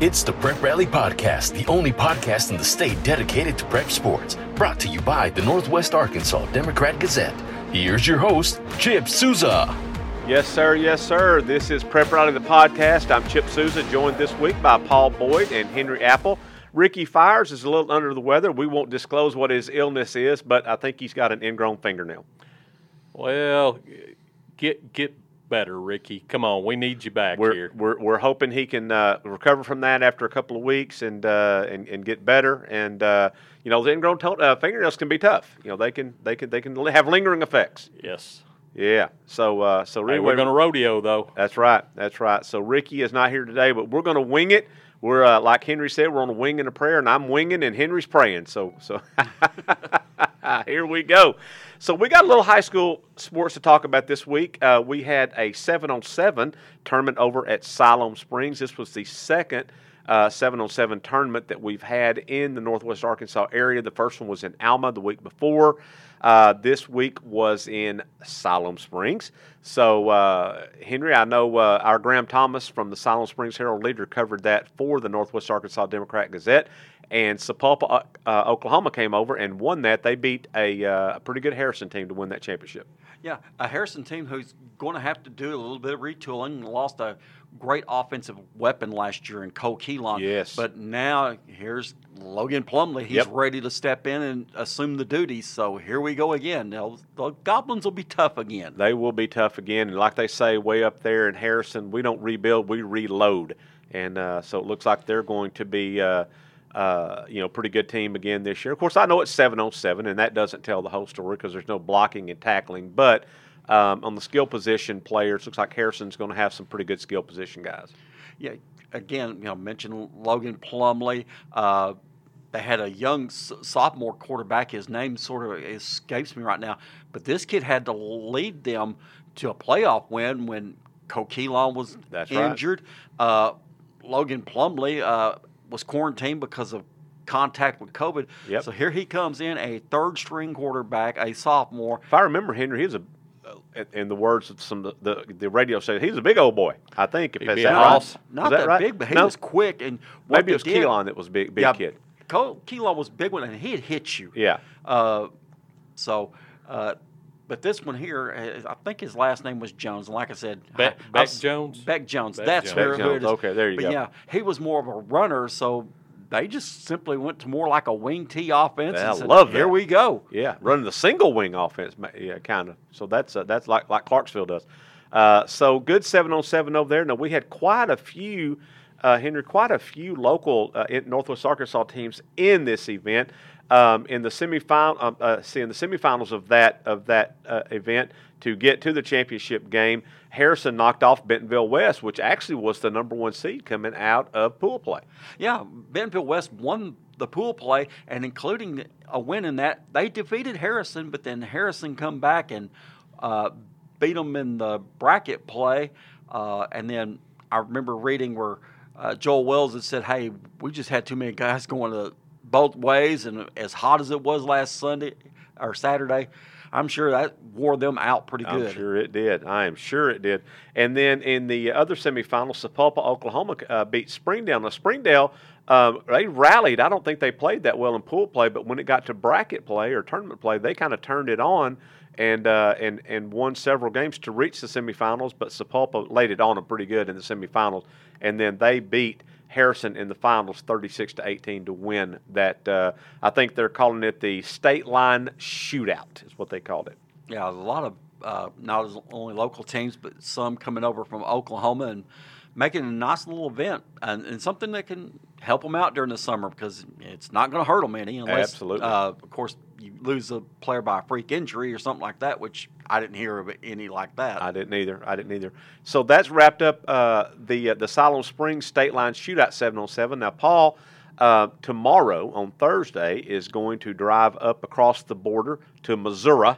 It's the Prep Rally Podcast, the only podcast in the state dedicated to prep sports. Brought to you by the Northwest Arkansas Democrat Gazette. Here's your host, Chip Souza. Yes, sir. Yes, sir. This is Prep Rally the podcast. I'm Chip Souza, joined this week by Paul Boyd and Henry Apple. Ricky Fires is a little under the weather. We won't disclose what his illness is, but I think he's got an ingrown fingernail. Well, get get better, Ricky. Come on, we need you back We're here. we're, we're hoping he can uh, recover from that after a couple of weeks and uh, and, and get better. And uh, you know, the ingrown to- uh, fingernails can be tough. You know, they can they can they can have lingering effects. Yes. Yeah. So uh, so Hey, we're going to rodeo though. That's right. That's right. So Ricky is not here today, but we're going to wing it. We're uh, like Henry said, we're on a wing and a prayer, and I'm winging, and Henry's praying. So so here we go. So we got a little high school sports to talk about this week. Uh, we had a seven on seven tournament over at Siloam Springs. This was the second. Uh, seven on seven tournament that we've had in the Northwest Arkansas area. The first one was in Alma the week before. Uh, this week was in Siloam Springs. So, uh, Henry, I know uh, our Graham Thomas from the Siloam Springs Herald Leader covered that for the Northwest Arkansas Democrat Gazette. And Sapulpa, uh, uh, Oklahoma came over and won that. They beat a, a pretty good Harrison team to win that championship. Yeah, a Harrison team who's going to have to do a little bit of retooling. Lost a great offensive weapon last year in Cole Keelan. Yes. But now here's Logan Plumley. He's Yep. ready to step in and assume the duties. So here we go again. Now, the Goblins will be tough again. They will be tough again. And like they say way up there in Harrison, we don't rebuild, we reload. And uh, so it looks like they're going to be, uh, uh, you know, pretty good team again this year. Of course, I know it's seven on seven, and that doesn't tell the whole story because there's no blocking and tackling. But um, on the skill position players, looks like Harrison's going to have some pretty good skill position guys. Yeah, again, you know, mentioned Logan Plumley. Uh, they had a young sophomore quarterback. His name sort of escapes me right now, but this kid had to lead them to a playoff win when Cole Keelan was That's right. injured. Uh, Logan Plumley uh, was quarantined because of contact with COVID. Yep. So here he comes in, a third string quarterback, a sophomore. If I remember, Henry, he was a, in- in the words of some the, the, the radio station, he was a big old boy. I think if He'd that's be that a right. house. Not Is that, right? big, but he No? was quick. And what Maybe it was did- Keelan that was big, big yeah, kid. Keelan was big one, and he'd hit you. Yeah. Uh, so, uh, but this one here, uh, I think his last name was Jones. And like I said, Beck- I- Beck I've- Jones? Beck Jones. Beck That's Jones. where, Beck who it Jones. is. Okay, there you but go. yeah, he was more of a runner, so they just simply went to more like a wing T offense. I and said, love Here that. we go. Yeah, running the single wing offense, yeah, kind of. So that's uh, that's like like Clarksville does. Uh, so good seven on seven over there. Now we had quite a few, uh, Henry, quite a few local uh, Northwest Arkansas teams in this event. Um, in the semifinal, um, uh, see in the semifinals of that of that uh, event to get to the championship game, Harrison knocked off Bentonville West, which actually was the number one seed coming out of pool play. Yeah, Bentonville West won the pool play, and including a win in that, they defeated Harrison, but then Harrison come back and uh, beat them in the bracket play. Uh, and then I remember reading where uh, Joel Wells had said, "Hey, we just had too many guys going to both ways, and as hot as it was last Sunday or Saturday." I'm sure that wore them out pretty good. I'm sure it did. I am sure it did. And then in the other semifinal, Sapulpa, Oklahoma uh, beat Springdale. Now, Springdale, um, they rallied. I don't think they played that well in pool play, but when it got to bracket play or tournament play, they kind of turned it on and uh, and and won several games to reach the semifinals. But Sapulpa laid it on them pretty good in the semifinals, and then they beat. Harrison in the finals, 36 to 18, to win that. Uh, I think they're calling it the state line shootout, is what they called it. Yeah, a lot of uh, not only local teams, but some coming over from Oklahoma and making a nice little event and, and something that can help them out during the summer because it's not going to hurt them any unless, Absolutely. Uh, of course, you lose a player by a freak injury or something like that, which I didn't hear of any like that. I didn't either. I didn't either. So that's wrapped up uh, the uh, the Siloam Springs State Line Shootout seven on seven. Now, Paul, uh, tomorrow on Thursday is going to drive up across the border to Missouri.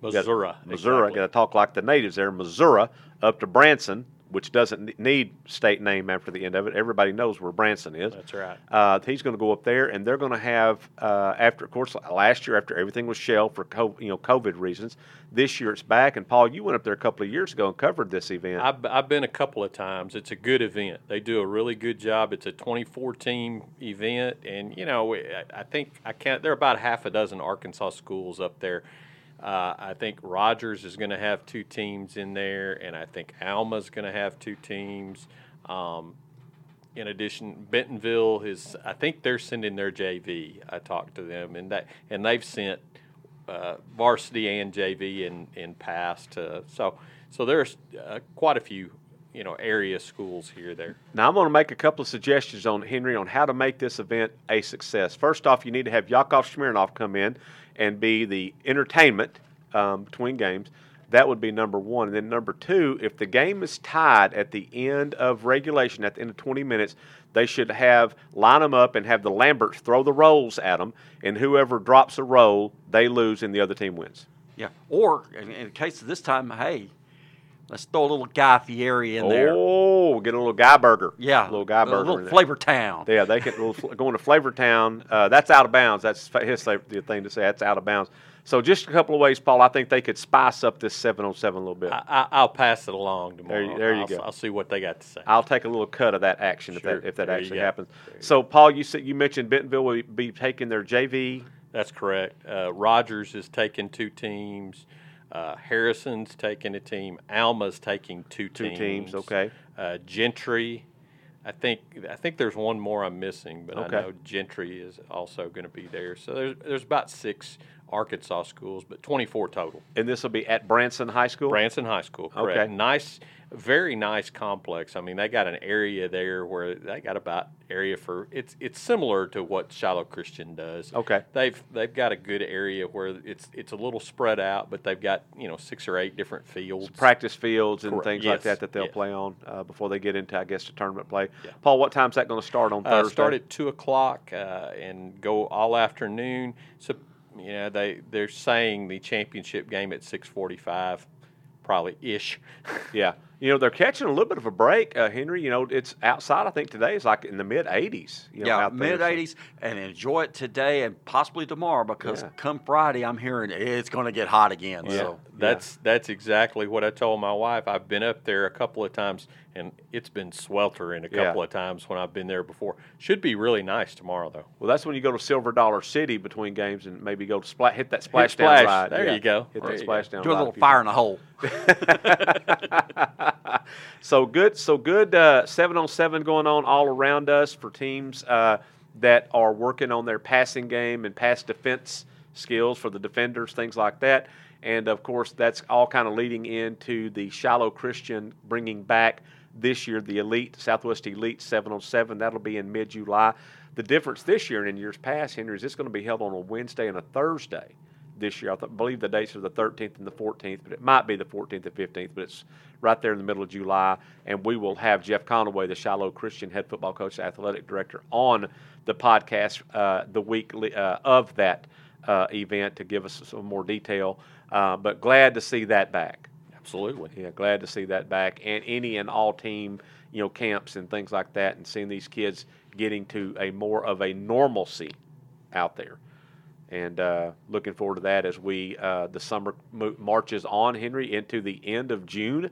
Missouri. Missouri. exactly. Got to talk like the natives there. Missouri up to Branson, which doesn't need state name after the end of it. Everybody knows where Branson is. That's right. Uh, he's going to go up there, and they're going to have uh, after, of course, last year after everything was shelved for co- you know COVID reasons. This year it's back, and Paul, you went up there a couple of years ago and covered this event. I've, I've been a couple of times. It's a good event. They do a really good job. It's a 24 team event, and you know, I I think I can't. There are about half a dozen Arkansas schools up there. Uh, I think Rogers is going to have two teams in there, and I think Alma's going to have two teams. Um, in addition, Bentonville is. I think they're sending their JV. I talked to them, and that and they've sent uh, varsity and JV in in past. Uh, so so there's uh, quite a few you know area schools here there. Now, I'm going to make a couple of suggestions on Henry on how to make this event a success. First off, you need to have Yakov Smirnoff come in and be the entertainment um, between games. That would be number one. And then number two, if the game is tied at the end of regulation, at the end of 20 minutes, they should have line them up and have the Lamberts throw the rolls at them, and whoever drops a roll, they lose, and the other team wins. Yeah. Or in, in the case of this time, hey, let's throw a little Guy Fieri in there. Oh, get a little guy burger. Yeah. a little guy a burger. little. Flavor Town. Yeah, they can little fl- going to Flavortown. Uh, that's out of bounds. That's his fa- the thing to say. That's out of bounds. So just a couple of ways, Paul. I think they could spice up this seven on seven a little bit. I, I, I'll pass it along tomorrow. you- there you I'll, go. I'll see what they got to say. I'll take a little cut of that action if that if that actually happens. So Paul, you said you mentioned Bentonville will be taking their JV. That's correct. Uh, Rogers is taking two teams. Uh, Harrison's taking a team. Alma's taking two, teams. Two teams. okay. Uh, Gentry, I think I think there's one more I'm missing, but Okay. I know Gentry is also going to be there. So there's there's about six Arkansas schools, but 24 total. And this will be at Branson High School. Branson High School, correct. Okay. Nice, very nice complex. I mean, they got an area there where they got about area for it's it's similar to what Shiloh Christian does. Okay. They've they've got a good area where it's it's a little spread out, but they've got you know six or eight different fields. Practice fields and Correct. things like that that they'll yes. play on uh, before they get into, I guess, the tournament play. Yeah. Paul, what time's that going to start on Uh, Thursday? start at two o'clock uh, and go all afternoon. So you know they they're saying the championship game at six forty five, probably ish. Yeah, you know they're catching a little bit of a break, uh, Henry. You know it's outside. I think today is like in the mid 80s. You know, yeah, out there, mid so- 80s, and enjoy it today and possibly tomorrow because Yeah. come Friday, I'm hearing it's going to get hot again. Yeah, So that's that's exactly what I told my wife. I've been up there a couple of times, and it's been sweltering a Yeah. couple of times when I've been there before. Should be really nice tomorrow, though. Well, that's when you go to Silver Dollar City between games and maybe go to splat, hit that splashdown splash. ride. There Yeah, you go. Hit There that you go. splashdown do a little fire in the hole. so good, so good. Uh, seven on seven going on all around us for teams uh, that are working on their passing game and pass defense skills for the defenders, things like that. And of course, that's all kind of leading into the Shiloh Christian bringing back this year the Elite Southwest Elite seven on seven. That'll be in mid July. The difference this year and in years past, Henry, is it's going to be held on a Wednesday and a Thursday this year. I th- believe the dates are the 13th and the 14th, but it might be the 14th and 15th, but it's right there in the middle of July. And we will have Jeff Conaway, the Shiloh Christian head football coach, athletic director, on the podcast uh, the week uh, of that uh, event to give us some more detail. Uh, but glad to see that back. Absolutely. Yeah, glad to see that back, and any and all team, you know, camps and things like that, and seeing these kids getting to a more of a normalcy out there, and uh, looking forward to that as we uh, the summer mo- marches on, Henry, into the end of June.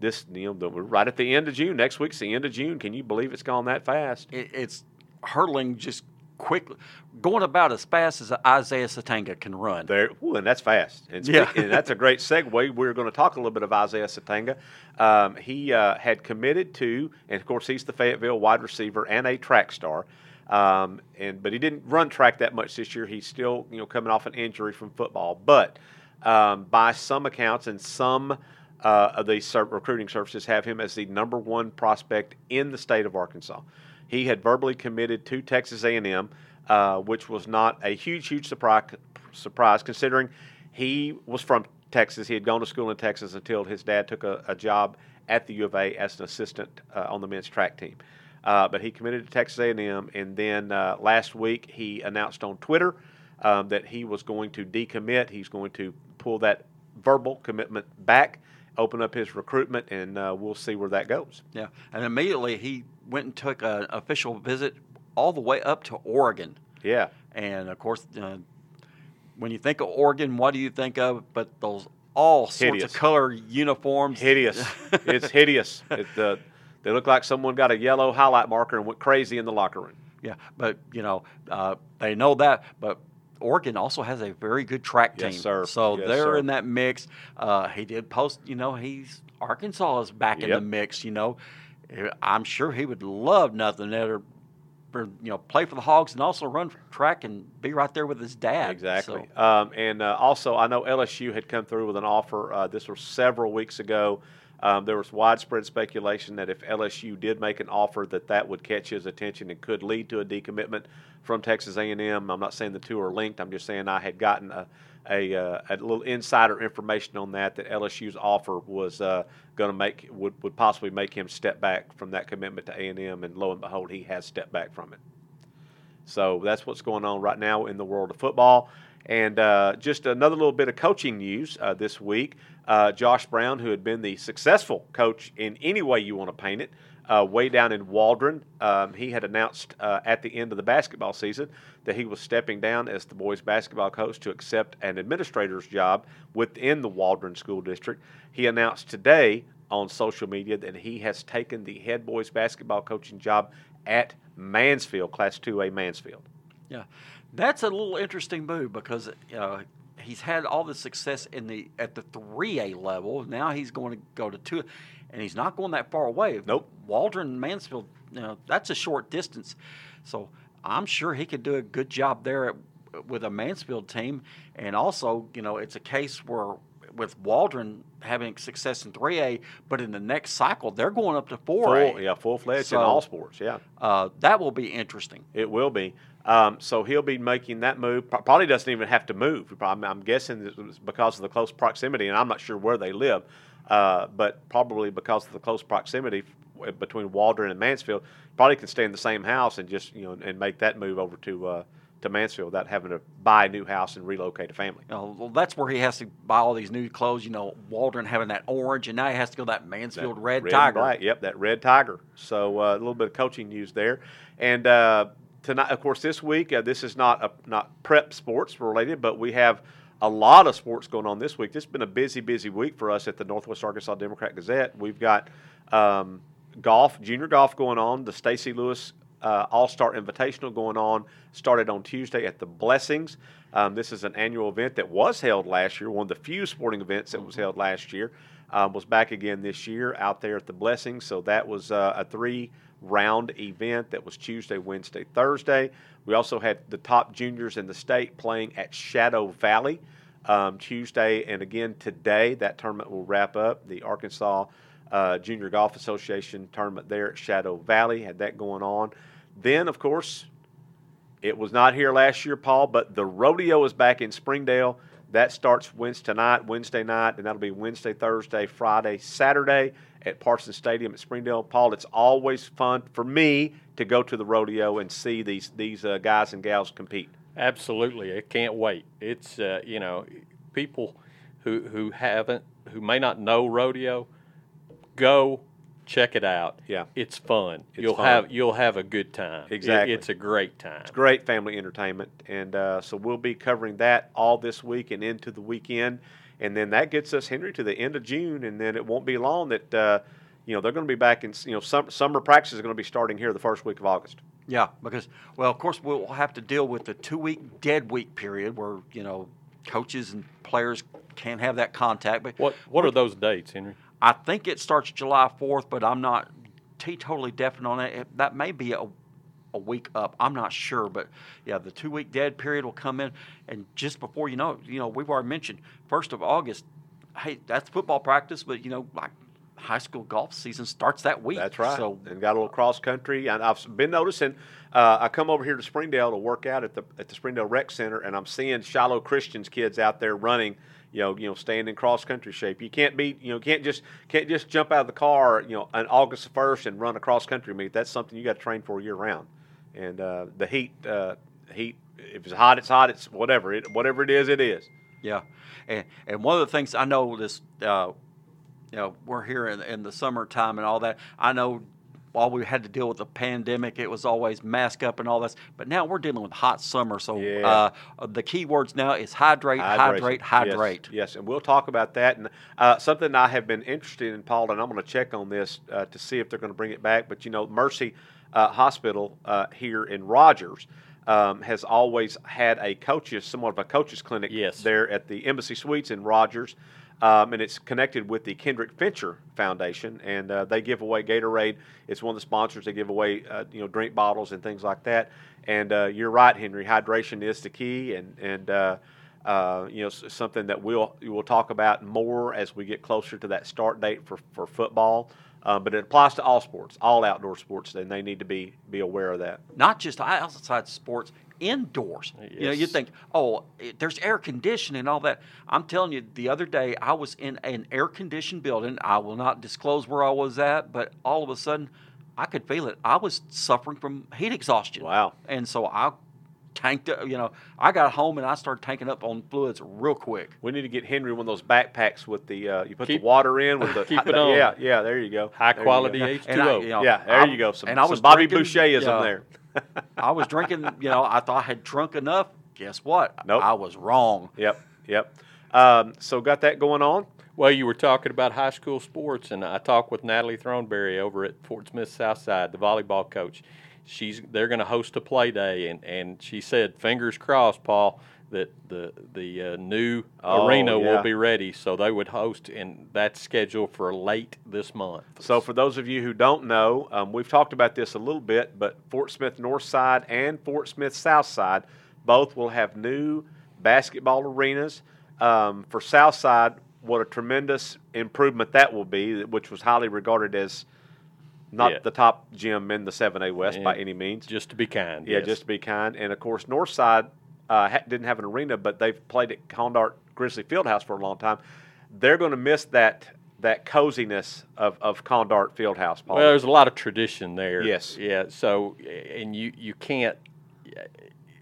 This, you know, we're right at the end of June. Next week's the end of June. Can you believe it's gone that fast? It, it's hurtling just quickly, going about as fast as Isaiah Sategna can run. There, ooh, and that's fast. And, Yeah. and that's a great segue. We're going to talk a little bit of Isaiah Sategna. Um, he uh, had committed to, and of course, he's the Fayetteville wide receiver and a track star. Um, and but he didn't run track that much this year. He's still, you know, coming off an injury from football. But um, by some accounts and some uh, of ser- recruiting services have him as the number one prospect in the state of Arkansas. He had verbally committed to Texas A&M, uh, which was not a huge, huge surprise, surprise considering he was from Texas. He had gone to school in Texas until his dad took a, a job at the U of A as an assistant uh, on the men's track team. Uh, but he committed to Texas A&M, and then uh, last week he announced on Twitter um, that he was going to decommit. He's going to pull that verbal commitment back, open up his recruitment, and uh, we'll see where that goes. Yeah, and immediately he went and took an official visit all the way up to Oregon. Yeah, And of course, uh, when you think of Oregon, what do you think of? But those all sorts Hideous. of color uniforms. hideous. it's hideous. It, uh, they look like someone got a yellow highlight marker and went crazy in the locker room. Yeah, but you know uh, they know that. But Oregon also has a very good track Yes, team, sir. so Yes, they're sir. in that mix. Uh, he did post, you know, he's Arkansas is back in the mix. You know, Uh, I'm sure he would love nothing better. For, you know, play for the Hogs and also run track and be right there with his dad. Exactly. So, Um, and uh, also, I know LSU had come through with an offer. Uh, this was several weeks ago. Um, there was widespread speculation that if LSU did make an offer, that that would catch his attention and could lead to a decommitment from Texas A&M. I'm not saying the two are linked. I'm just saying I had gotten a a, uh, a little insider information on that that LSU's offer was uh, going to make would, would possibly make him step back from that commitment to A&M, and lo and behold, he has stepped back from it. So that's what's going on right now in the world of football. And uh, just another little bit of coaching news uh, this week. Uh, Josh Brown, who had been the successful coach in any way you want to paint it, uh, way down in Waldron, um, he had announced uh, at the end of the basketball season that he was stepping down as the boys' basketball coach to accept an administrator's job within the Waldron School District. He announced today on social media that he has taken the head boys basketball coaching job at Mansfield, Class 2A Mansfield. Yeah, that's a little interesting move because uh, he's had all the success in the at the three A level. Now he's going to go to two, and he's not going that far away. Nope. Waldron, Mansfield, you know, that's a short distance, so I'm sure he could do a good job there at, with a Mansfield team. And also, you know, it's a case where with Waldron having success in three A, but in the next cycle they're going up to four A. Full, yeah, full fledged So- in all sports. Yeah, Uh, that will be interesting. it will be. Um, so he'll be making that move. Probably doesn't even have to move. I'm, I'm guessing it was because of the close proximity, and I'm not sure where they live, uh, but probably because of the close proximity between Waldron and Mansfield, probably can stay in the same house and just you know and make that move over to uh, to Mansfield without having to buy a new house and relocate a family. Know, well, that's where he has to buy all these new clothes. You know, Waldron having that orange, and now he has to go that Mansfield That red, and tiger. black. Yep, that red tiger. So uh, a little bit of coaching news there, and uh, tonight, of course, this week uh, this is not a, not prep sports related, but we have a lot of sports going on this week. This has been a busy, busy week for us at the Northwest Arkansas Democrat Gazette. We've got um, golf, junior golf going on. The Stacy Lewis uh, All Star Invitational going on started on Tuesday at the Blessings. Um, this is an annual event that was held last year, one of the few sporting events that was held last year. Um, was back again this year out there at the Blessings. So that was uh, a three round event that was Tuesday, Wednesday, Thursday. We also had the top juniors in the state playing at Shadow Valley um, Tuesday and again today. That tournament will wrap up. The Arkansas uh, Junior Golf Association tournament there at Shadow Valley had that going on. Then, of course, it was not here last year, Paul, but the rodeo is back in Springdale. That starts Wednesday night, Wednesday night, and that'll be Wednesday, Thursday, Friday, Saturday at Parsons Stadium at Springdale. Paul, it's always fun for me to go to the rodeo and see these these uh, guys and gals compete. Absolutely, I can't wait. It's uh, you know, people who who haven't, who may not know rodeo, go check it out. Yeah. it's fun. It's you'll fun. have you'll have a good time. It- Exactly. it's a great time. It's great family entertainment, and uh, so we'll be covering that all this week and into the weekend, and then that gets us Henry to the end of June, and then it won't be long that uh, you know they're going to be back in you know summer, summer practice is going to be starting here the first week of August. Yeah, because well, of course, we'll have to deal with the two-week dead week period where you know coaches and players can't have that contact. But What what are those dates, Henry? I think it starts July 4th, but I'm not teetotally definite on it. It- That may be a, a week up. I'm not sure, but yeah, the two week dead period will come in, and just before you know, it, you know, we've already mentioned first of August. Hey, that's football practice, but you know, like high school golf season starts that week. That's right. So and got a little cross country. And I've been noticing. Uh, I come over here to Springdale to work out at the at the Springdale Rec Center, and I'm seeing Shiloh Christians kids out there running. You know, you know, staying in cross country shape. You can't be, you know, can't just can't just jump out of the car, you know, on August first and run a cross country meet. That's something you got to train for year round. And uh, the heat, uh, heat. If it's hot, it's hot. It's whatever it whatever it is, it is. Yeah, and and one of the things I know this uh, you know, we're here in, in the summertime and all that. I know while we had to deal with the pandemic, it was always mask up and all this. But now we're dealing with hot summer, so Yeah. uh, the key words now is hydrate, Hydration. hydrate, Yes, hydrate. Yes, and we'll talk about that. And uh, something I have been interested in, Paul, and I'm going to check on this uh, to see if they're going to bring it back. But you know, Mercy uh, Hospital uh, here in Rogers um, has always had a coaches, somewhat of a coaches clinic Yes. there at the Embassy Suites in Rogers. Um, and it's connected with the Kendrick Fincher Foundation, and uh, they give away Gatorade. It's one of the sponsors. They give away, uh, you know, drink bottles and things like that. And uh, you're right, Henry. Hydration is the key, and and uh, uh, you know, something that we'll we'll talk about more as we get closer to that start date for for football. Uh, but it applies to all sports, all outdoor sports, and they need to be be aware of that. Not just outside sports, indoors. You know, you think, oh, there's air conditioning and all that. I'm telling you, the other day I was in an air conditioned building. I will not disclose where I was at, but all of a sudden I could feel it. I was suffering from heat exhaustion. Wow. And so I tanked, it, you know, I got home and I started tanking up on fluids real quick. We need to get Henry one of those backpacks with the uh, you put Keep- the water in with the keep it the- on. Yeah, yeah. There you go. High There quality. H2O. I, you know, Yeah, there I- you go. Some, and I some was Bobby drinking, Boucherism yeah, there. I was drinking, you know, I thought I had drunk enough. Guess what? Nope. I was wrong. Yep, yep. Um, so got that going on. Well, you were talking about high school sports, and I talked with Natalie Throneberry over at Fort Smith Southside, the volleyball coach. She's they're going to host a play day, and, and she said, fingers crossed, Paul, that the the uh, new Oh, arena yeah. will be ready. So they would host, and that's scheduled for late this month. So for those of you who don't know, um, we've talked about this a little bit, but Fort Smith North Side and Fort Smith South Side both will have new basketball arenas. Um, for South Side, what a tremendous improvement that will be, which was highly regarded as not Yeah. the top gym in the 7A West by any means. just to be kind. Yeah, yes. just to be kind. And of course, Northside uh, ha- didn't have an arena, but they've played at Condart Grizzly Fieldhouse for a long time. They're going to miss that that coziness of, of Condart Fieldhouse. Paul. Well, there's a lot of tradition there. Yes. Yeah. So, and you you can't.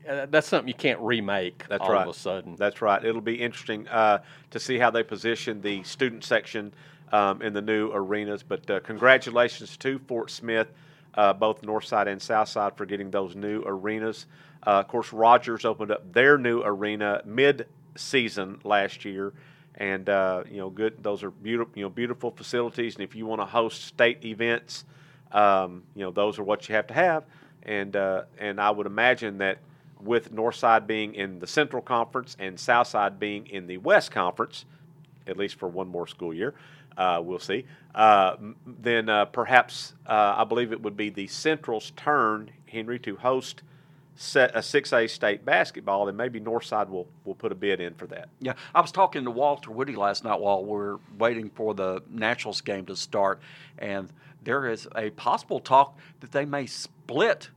uh, That's something you can't remake That's all right. of a sudden. That's right. It'll be interesting uh, to see how they position the student section um, in the new arenas. But uh, congratulations to Fort Smith, uh, both Northside and Southside, for getting those new arenas. Uh, of course, Rogers opened up their new arena mid-season last year, and uh, you know, good. Those are beautiful, you know, beautiful facilities. And if you want to host state events, um, you know, those are what you have to have. And uh, and I would imagine that with Northside being in the Central Conference and Southside being in the West Conference, at least for one more school year, uh, we'll see. Uh, then uh, perhaps uh, I believe it would be the Central's turn, Henry, to host set a 6A state basketball, and maybe Northside will will put a bid in for that. Yeah, I was talking to Walter Woody last night while we are waiting for the Naturals game to start, and there is a possible talk that they may split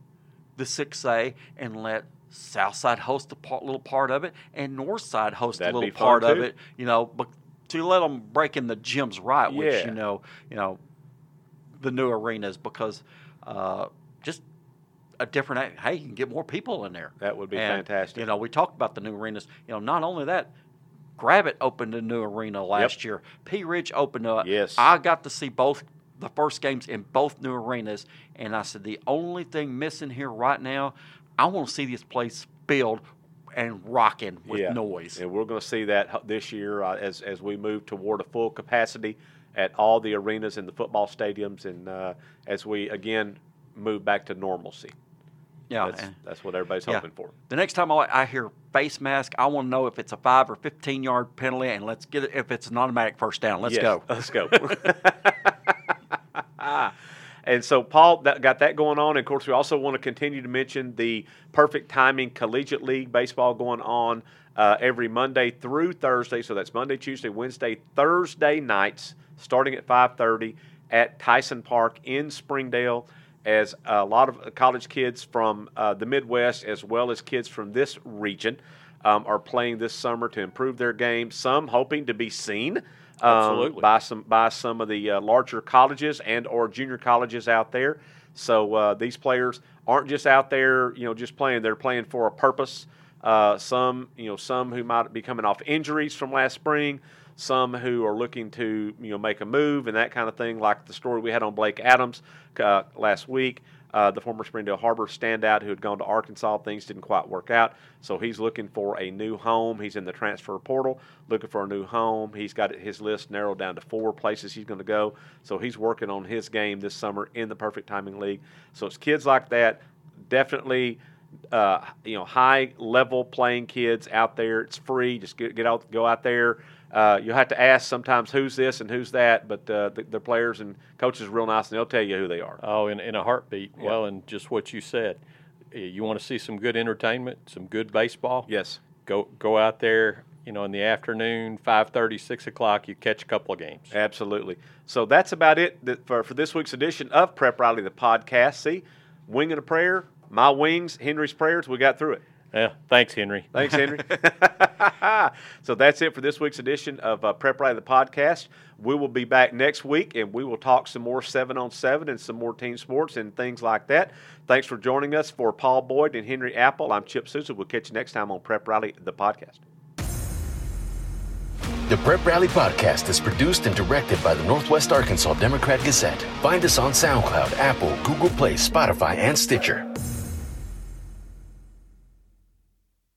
the 6A and let Southside host a part, little part of it and Northside host That'd a little part of it. You know, but to let them break in the gyms right, which Yeah. you know, you know, the new arenas because uh, just a different. Hey, you can get more people in there. That would be And, fantastic. You know, we talked about the new arenas. You know, not only that, Gravette opened a new arena last year. Pea Ridge opened up. Yes. I got to see both the first games in both new arenas, and I said the only thing missing here right now, I want to see this place filled and rocking with Yeah. noise. And we're going to see that this year uh, as, as we move toward a full capacity at all the arenas and the football stadiums, and uh, as we again move back to normalcy. Yeah. That's, that's what everybody's yeah. hoping for. The next time I, I hear face mask, I want to know if it's a five or fifteen yard penalty, and let's get it if it's an automatic first down. Let's Yes, go. Let's go. and so, Paul, that, got that going on. And of course, we also want to continue to mention the Perfect Timing Collegiate League baseball going on uh, every Monday through Thursday. So that's Monday, Tuesday, Wednesday, Thursday nights, starting at 5:30 at Tyson Park in Springdale. As a lot of college kids from uh, the Midwest, as well as kids from this region, um, are playing this summer to improve their game. Some hoping to be seen um, Absolutely. by some by some of the uh, larger colleges and or junior colleges out there. So uh, these players aren't just out there, you know, just playing. They're playing for a purpose. Uh, some, you know, some who might be coming off injuries from last spring. some who are looking to you know make a move and that kind of thing, like the story we had on Blake Adams uh, last week. Uh, the former Springdale Har-Ber standout who had gone to Arkansas. Things didn't quite work out, so he's looking for a new home. He's in the transfer portal, looking for a new home. He's got his list narrowed down to four places he's going to go. So he's working on his game this summer in the Perfect Timing League. So it's kids like that, definitely. Uh, you know, high level playing kids out there. It's free. Just get, get out, go out there. Uh, you'll have to ask sometimes who's this and who's that, but uh, the, the, players and coaches are real nice and they'll tell you who they are. Oh, in, in a heartbeat. Yeah. Well, and just what you said, you want to see some good entertainment, some good baseball. Yes. Go go out there. You know, in the afternoon, 5:30, 6 o'clock, you catch a couple of games. Absolutely. So that's about it for, for this week's edition of Prep Rally, the podcast. See, winging a prayer, my wings, Henry's prayers. We got through it. Yeah, thanks, Henry. Thanks, Henry. so that's it for this week's edition of uh, Prep Rally, the podcast. We will be back next week and we will talk some more seven on seven and some more team sports and things like that. Thanks for joining us for Paul Boyd and Henry Apple. I'm Chip Souza. We'll catch you next time on Prep Rally the podcast. The Prep Rally podcast is produced and directed by the Northwest Arkansas Democrat Gazette. Find us on SoundCloud, Apple, Google Play, Spotify, and Stitcher.